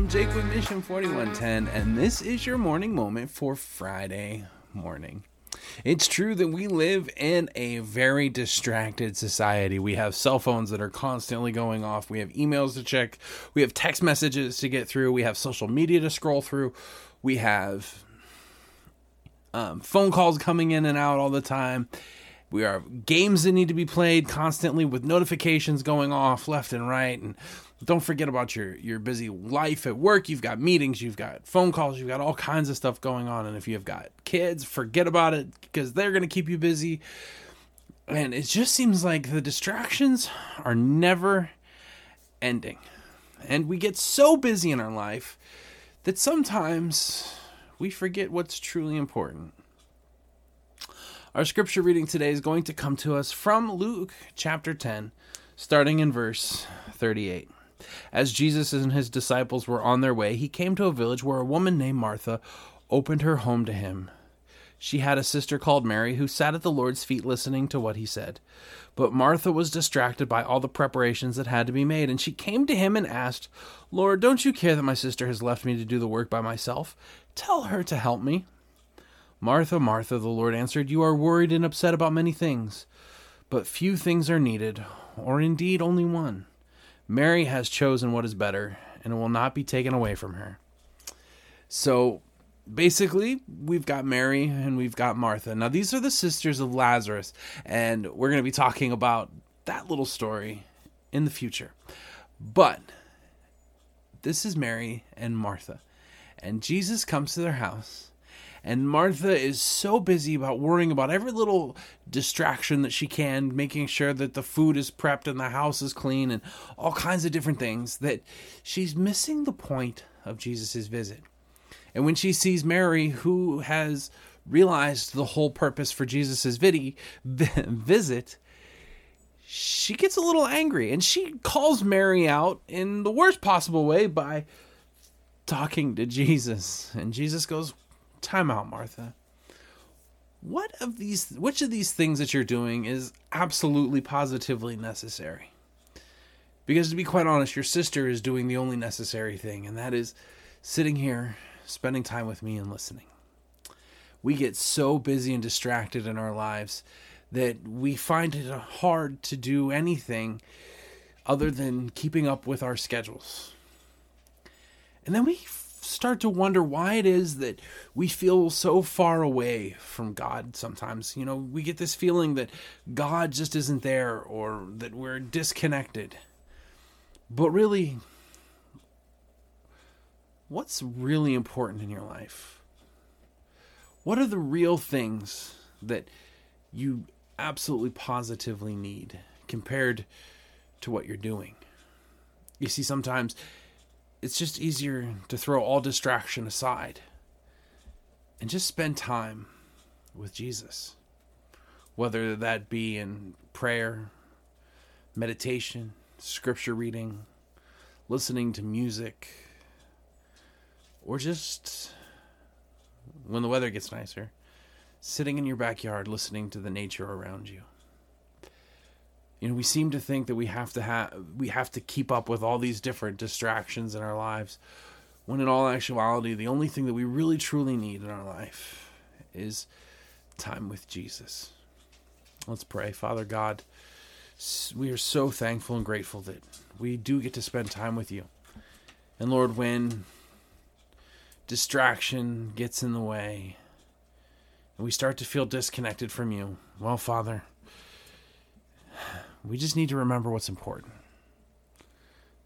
AM Jake with Mission 4110, and this is your morning moment for Friday morning. It's true that we live in a very distracted society. We have cell phones that are constantly going off. We have emails to check. We have text messages to get through. We have social media to scroll through. We have um, phone calls coming in and out all the time. We have games that need to be played constantly with notifications going off left and right. And don't forget about your your busy life at work. You've got meetings, you've got phone calls, you've got all kinds of stuff going on. And if you've got kids, forget about it because they're going to keep you busy. And it just seems like the distractions are never ending. And we get so busy in our life that sometimes we forget what's truly important. Our scripture reading today is going to come to us from Luke chapter 10, starting in verse 38. As Jesus and his disciples were on their way, he came to a village where a woman named Martha opened her home to him. She had a sister called Mary who sat at the Lord's feet listening to what he said. But Martha was distracted by all the preparations that had to be made, and she came to him and asked, Lord, don't you care that my sister has left me to do the work by myself? Tell her to help me. Martha, Martha, the Lord answered, You are worried and upset about many things, but few things are needed, or indeed only one. Mary has chosen what is better, and it will not be taken away from her. So basically, we've got Mary and we've got Martha. Now, these are the sisters of Lazarus, and we're going to be talking about that little story in the future. But this is Mary and Martha, and Jesus comes to their house and Martha is so busy about worrying about every little distraction that she can, making sure that the food is prepped and the house is clean and all kinds of different things that she's missing the point of Jesus' visit. And when she sees Mary, who has realized the whole purpose for Jesus' visit, she gets a little angry and she calls Mary out in the worst possible way by talking to Jesus. And Jesus goes, time out, Martha. What of these which of these things that you're doing is absolutely positively necessary? Because to be quite honest, your sister is doing the only necessary thing, and that is sitting here, spending time with me and listening. We get so busy and distracted in our lives that we find it hard to do anything other than keeping up with our schedules. And then we start to wonder why it is that we feel so far away from God sometimes. You know, we get this feeling that God just isn't there or that we're disconnected. But really, what's really important in your life? What are the real things that you absolutely positively need compared to what you're doing? You see, sometimes it's just easier to throw all distraction aside and just spend time with Jesus. Whether that be in prayer, meditation, scripture reading, listening to music, or just when the weather gets nicer, sitting in your backyard listening to the nature around you you know we seem to think that we have to have we have to keep up with all these different distractions in our lives when in all actuality the only thing that we really truly need in our life is time with Jesus. Let's pray. Father god we are so thankful and grateful that we do get to spend time with you. And lord when distraction gets in the way and we start to feel disconnected from you well father we just need to remember what's important,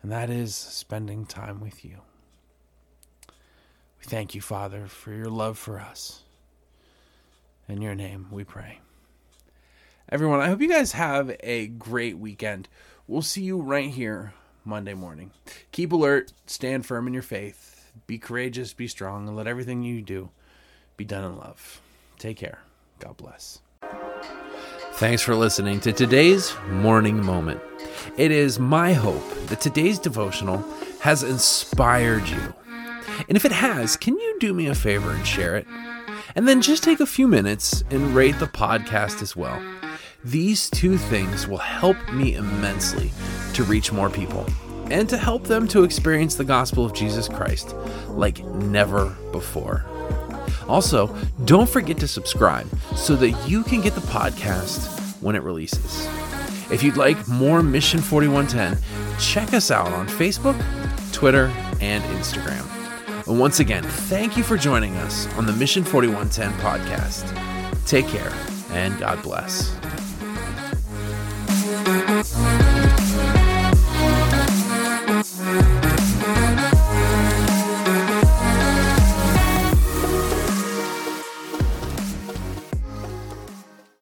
and that is spending time with you. We thank you, Father, for your love for us. In your name we pray. Everyone, I hope you guys have a great weekend. We'll see you right here Monday morning. Keep alert, stand firm in your faith, be courageous, be strong, and let everything you do be done in love. Take care. God bless. Thanks for listening to today's morning moment. It is my hope that today's devotional has inspired you. And if it has, can you do me a favor and share it? And then just take a few minutes and rate the podcast as well. These two things will help me immensely to reach more people. and to help them to experience the gospel of Jesus Christ like never before. Also, don't forget to subscribe so that you can get the podcast when it releases. If you'd like more Mission 4110, check us out on Facebook, Twitter, and Instagram. And once again, thank you for joining us on the Mission 4110 podcast. Take care and God bless.